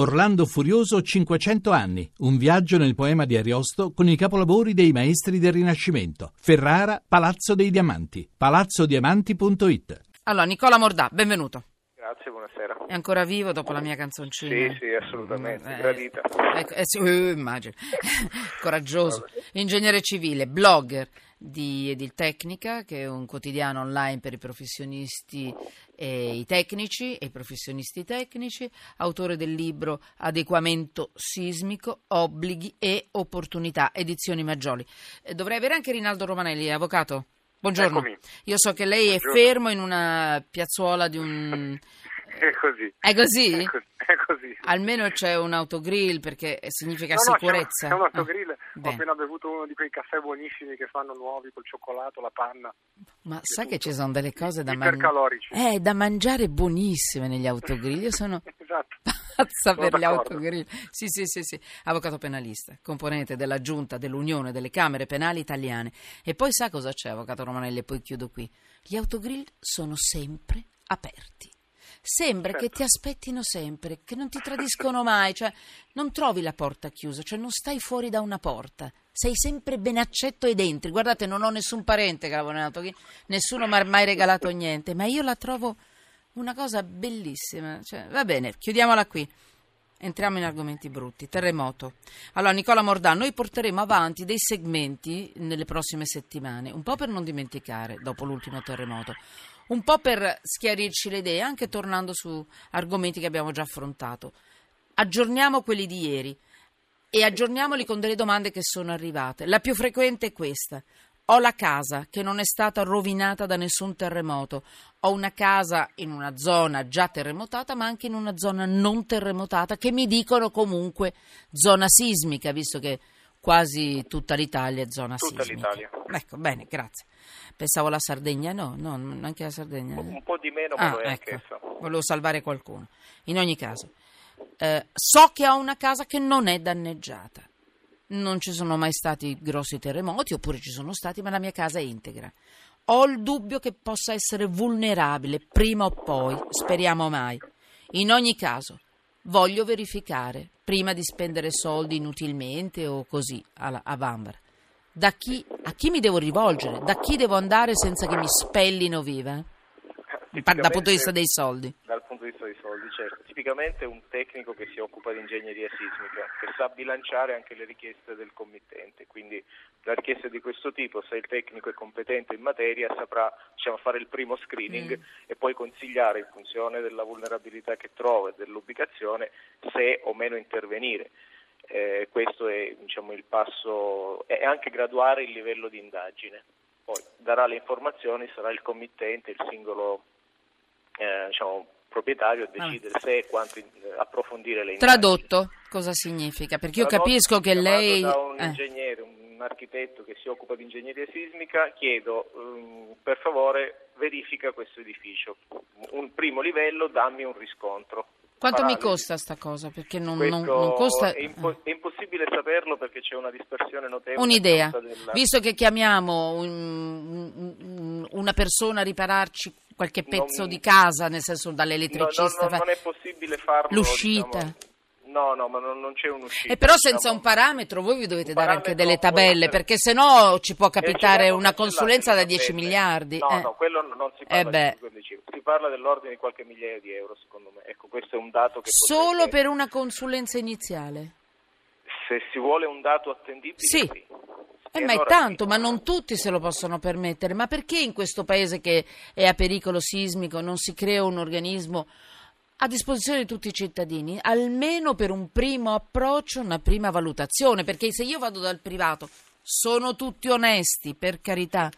Orlando Furioso 500 anni, un viaggio nel poema di Ariosto con i capolavori dei maestri del Rinascimento. Ferrara, Palazzo dei Diamanti, palazzodiamanti.it. Allora, Nicola Mordà, benvenuto. Grazie, buonasera. È ancora vivo dopo la mia canzoncina? Sì, sì, assolutamente, Eh, gradita. ecco, eh, sì, eh, immagino. Coraggioso. Ingegnere civile, blogger di Ediltecnica, che è un quotidiano online per i professionisti e i tecnici e i professionisti tecnici, autore del libro Adeguamento sismico, obblighi e opportunità, edizioni Maggioli. Eh, Dovrei avere anche Rinaldo Romanelli, avvocato. Buongiorno. Eccomi. Io so che lei è Buongiorno. fermo in una piazzuola di un... È così. È così? È così. È così. Almeno c'è un autogrill perché significa No, no, c'è un- sicurezza. C'è un autogrill. Ah, Ho appena bevuto uno di quei caffè buonissimi che fanno nuovi col cioccolato, la panna. Ma sai che ci sono delle cose da mangiare? Eh, da mangiare buonissime negli autogrill. Io sono Esatto. pazza Sono per gli autogrill. Sì, sì, sì, sì. Avvocato penalista, componente della giunta dell'Unione delle Camere Penali Italiane. E poi sa cosa c'è, avvocato Romanelli, e poi chiudo qui. Gli autogrill sono sempre aperti. Sembra che Certo. ti aspettino sempre, che non ti tradiscono mai, cioè non trovi la porta chiusa, cioè non stai fuori da una porta, sei sempre ben accetto ed entri. Guardate, non ho nessun parente che autogrill, nessuno mi ha mai regalato niente, ma io la trovo una cosa bellissima. Cioè, va bene, chiudiamola qui. Entriamo in argomenti brutti. Terremoto. Allora, Nicola Mordan, noi porteremo avanti dei segmenti nelle prossime settimane, un po' per non dimenticare dopo l'ultimo terremoto, un po' per schiarirci le idee, anche tornando su argomenti che abbiamo già affrontato. Aggiorniamo quelli di ieri e aggiorniamoli con delle domande che sono arrivate. La più frequente è questa. Ho la casa che non è stata rovinata da nessun terremoto. Ho una casa in una zona già terremotata, ma anche in una zona non terremotata, che mi dicono comunque zona sismica, visto che quasi tutta l'Italia è zona Tutta sismica. l'Italia. Ecco, bene, grazie. Pensavo la Sardegna, no, no, neanche la Sardegna. Un po' di meno, ma Ah, lo è ecco, anch'essa. volevo salvare qualcuno. In ogni caso, eh, so che ho una casa che non è danneggiata. Non ci sono mai stati grossi terremoti, oppure ci sono stati, ma la mia casa è integra. Ho il dubbio che possa essere vulnerabile prima o poi, speriamo mai. In ogni caso, voglio verificare, prima di spendere soldi inutilmente o così, alla- a Vanvera. Da chi, a chi mi devo rivolgere? Da chi devo andare senza che mi spellino viva? Pa- Dal punto di vista dei soldi. Dal punto di vista dei soldi, certo. Tipicamente un tecnico che si occupa di ingegneria sismica, che sa bilanciare anche le richieste del committente. Quindi la richiesta di questo tipo, se il tecnico è competente in materia, saprà diciamo, fare il primo screening Mm. e poi consigliare in funzione della vulnerabilità che trova e dell'ubicazione se o meno intervenire. Eh, questo è diciamo, il passo e anche graduare il livello di indagine. Poi darà le informazioni, sarà il committente, il singolo eh, diciamo, proprietario a decidere se e quanto eh, approfondire le indagini. Tradotto, cosa significa? Perché io Tradotto, capisco che lei... Da un eh, ingegnere, un architetto che si occupa di ingegneria sismica, chiedo ehm, per favore verifica questo edificio. Un primo livello, dammi un riscontro. Quanto mi Paralisi. costa sta cosa? Perché non, non- non costa... È, impo- è impossibile saperlo perché c'è una dispersione notevole. Un'idea, della- visto che chiamiamo un- un- una persona a ripararci qualche pezzo Non- di casa, nel senso No, no, dall'elettricista, no, fa- non è possibile farlo. l'uscita. diciamo- No, no, ma non, non c'è un'uscita. E però senza diciamo. un parametro voi vi dovete dare anche delle tabelle, perché sennò ci può Eh, capitare una consulenza le da 10 tabelle. miliardi. No, eh. no, quello non si Eh parla beh. di quelle cifre. Si parla dell'ordine di qualche migliaia di euro, secondo me. Ecco, questo è un dato che Solo potrebbe- per una consulenza iniziale? Se si vuole un dato attendibile, Sì. sì. Eh, ma è tanto, ma non tutti se lo possono permettere. Ma perché in questo paese che è a pericolo sismico non si crea un organismo a disposizione di tutti i cittadini, almeno per un primo approccio, una prima valutazione? Perché se io vado dal privato, sono tutti onesti, per carità,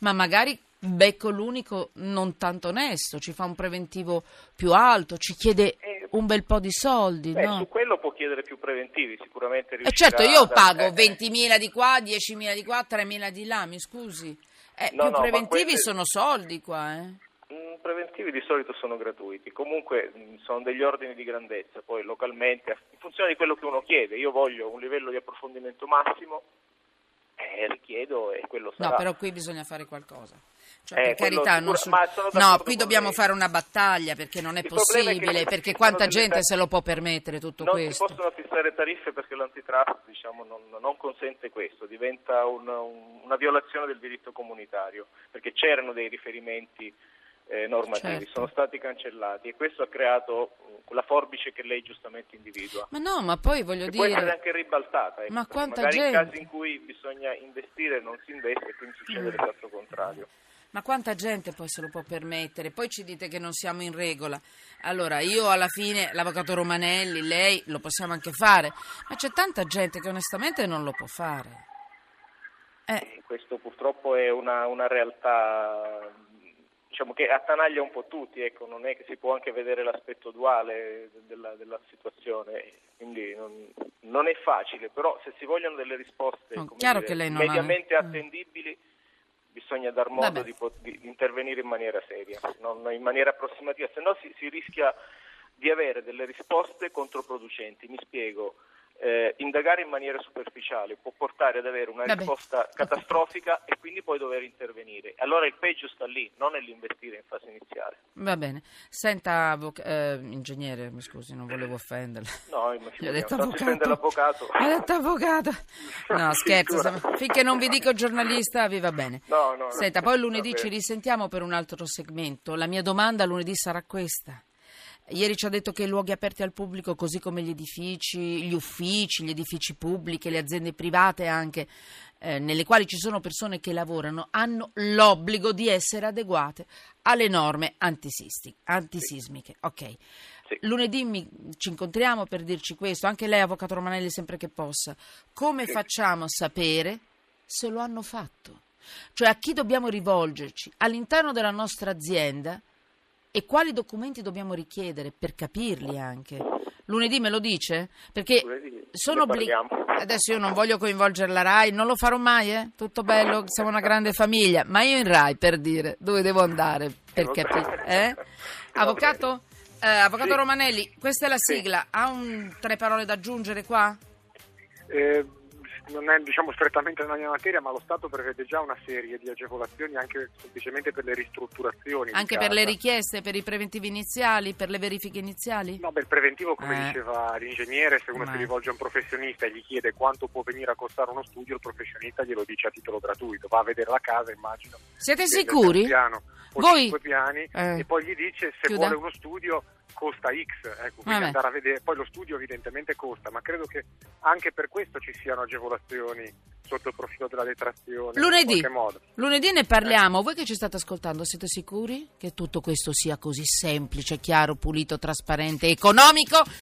ma magari becco l'unico non tanto onesto, ci fa un preventivo più alto, ci chiede Eh, un bel po' di soldi, Beh, no? su quello può chiedere più preventivi, sicuramente E riuscirà certo, io pago eh, 20.000 di qua, 10.000 di qua, 3.000 di là, mi scusi. Eh, No, più no, preventivi quelle- sono soldi qua, eh. Mm, Preventivi di solito sono gratuiti, comunque mm, sono degli ordini di grandezza, poi localmente, in funzione di quello che uno chiede, io voglio un livello di approfondimento massimo eh, richiedo e quello sarà. No, però qui bisogna fare qualcosa. Cioè, Eh, per carità, non sicuro- su- no, qui dobbiamo lei. fare una battaglia perché non è Il è possibile, ci perché quanta gente tar- se lo può permettere tutto non questo. si possono fissare tariffe perché l'antitrust diciamo, non, non consente questo, diventa un- un- una violazione del diritto comunitario, perché c'erano dei riferimenti eh, normativi, Certo. sono stati cancellati e questo ha creato mm, quella forbice che lei giustamente individua. Ma no, ma poi voglio Che può essere dire... anche ribaltata, ecco, Ma quanta magari gente? in casi in cui bisogna investire non si investe e quindi succede l'esatto contrario. Ma quanta gente poi se lo può permettere? Poi ci dite che non siamo in regola. Allora, io alla fine, l'avvocato Romanelli, lei, lo possiamo anche fare, ma c'è tanta gente che onestamente non lo può fare. Eh, questo purtroppo è una, una realtà diciamo, che attanaglia un po' tutti, ecco, non è che si può anche vedere l'aspetto duale della, della situazione, quindi non, non è facile, però se si vogliono delle risposte No, chiaro dire, non ha- mediamente Mm. attendibili, bisogna dar modo di, di intervenire in maniera seria, non in maniera approssimativa, se no si, si rischia di avere delle risposte controproducenti. Mi spiego. Eh, indagare in maniera superficiale può portare ad avere una Vabbè. risposta catastrofica e quindi poi dover intervenire. Allora il peggio sta lì, non nell'investire in fase iniziale. va bene. Senta, avvoca- eh, ingegnere, mi scusi, non volevo offenderla. No, ma Gli ho detto prende l'avvocato. Ha detto avvocato. No, scherzo. insomma, Finché non vi dico giornalista, vi va bene. No, no, no. Senta, poi lunedì ci risentiamo per un altro segmento. La mia domanda lunedì sarà questa. Ieri ci ha detto che i luoghi aperti al pubblico, così come gli edifici, gli uffici, gli edifici pubblici, le aziende private anche, eh, nelle quali ci sono persone che lavorano, hanno l'obbligo di essere adeguate alle norme antisismiche. Ok. Sì. Lunedì mi- ci incontriamo per dirci questo, anche lei, Avvocato Romanelli, sempre che possa. Come facciamo a sapere se lo hanno fatto? Cioè a chi dobbiamo rivolgerci all'interno della nostra azienda e quali documenti dobbiamo richiedere per capirli anche. Lunedì me lo dice? Perché Lunedì sono parliamo. Adesso io non voglio coinvolgere la RAI, non lo farò mai, eh? Tutto bello, siamo una grande famiglia, ma io in RAI per dire dove devo andare per capire. Eh? Avvocato? Eh, avvocato Sì. Romanelli, questa è la sigla. Ha un, tre parole da aggiungere qua? Eh, non è diciamo, strettamente nella mia materia, ma lo Stato prevede già una serie di agevolazioni anche semplicemente per le ristrutturazioni. Anche per le richieste, per i preventivi iniziali, per le verifiche iniziali? No, per il preventivo, come Eh. diceva l'ingegnere, se uno Ma- si rivolge a un professionista e gli chiede quanto può venire a costare uno studio, il professionista glielo dice a titolo gratuito. Va a vedere la casa, immagino. Siete sicuri? Piano Voi- piani Eh. e poi gli dice se Chiuda. vuole uno studio costa X, ecco, quindi Vabbè. andare a vedere, poi lo studio evidentemente costa, ma credo che anche per questo ci siano agevolazioni sotto il profilo della detrazione Lunedì. Lunedì ne parliamo. Voi che ci state ascoltando, siete sicuri che tutto questo sia così semplice, chiaro, pulito, trasparente, economico?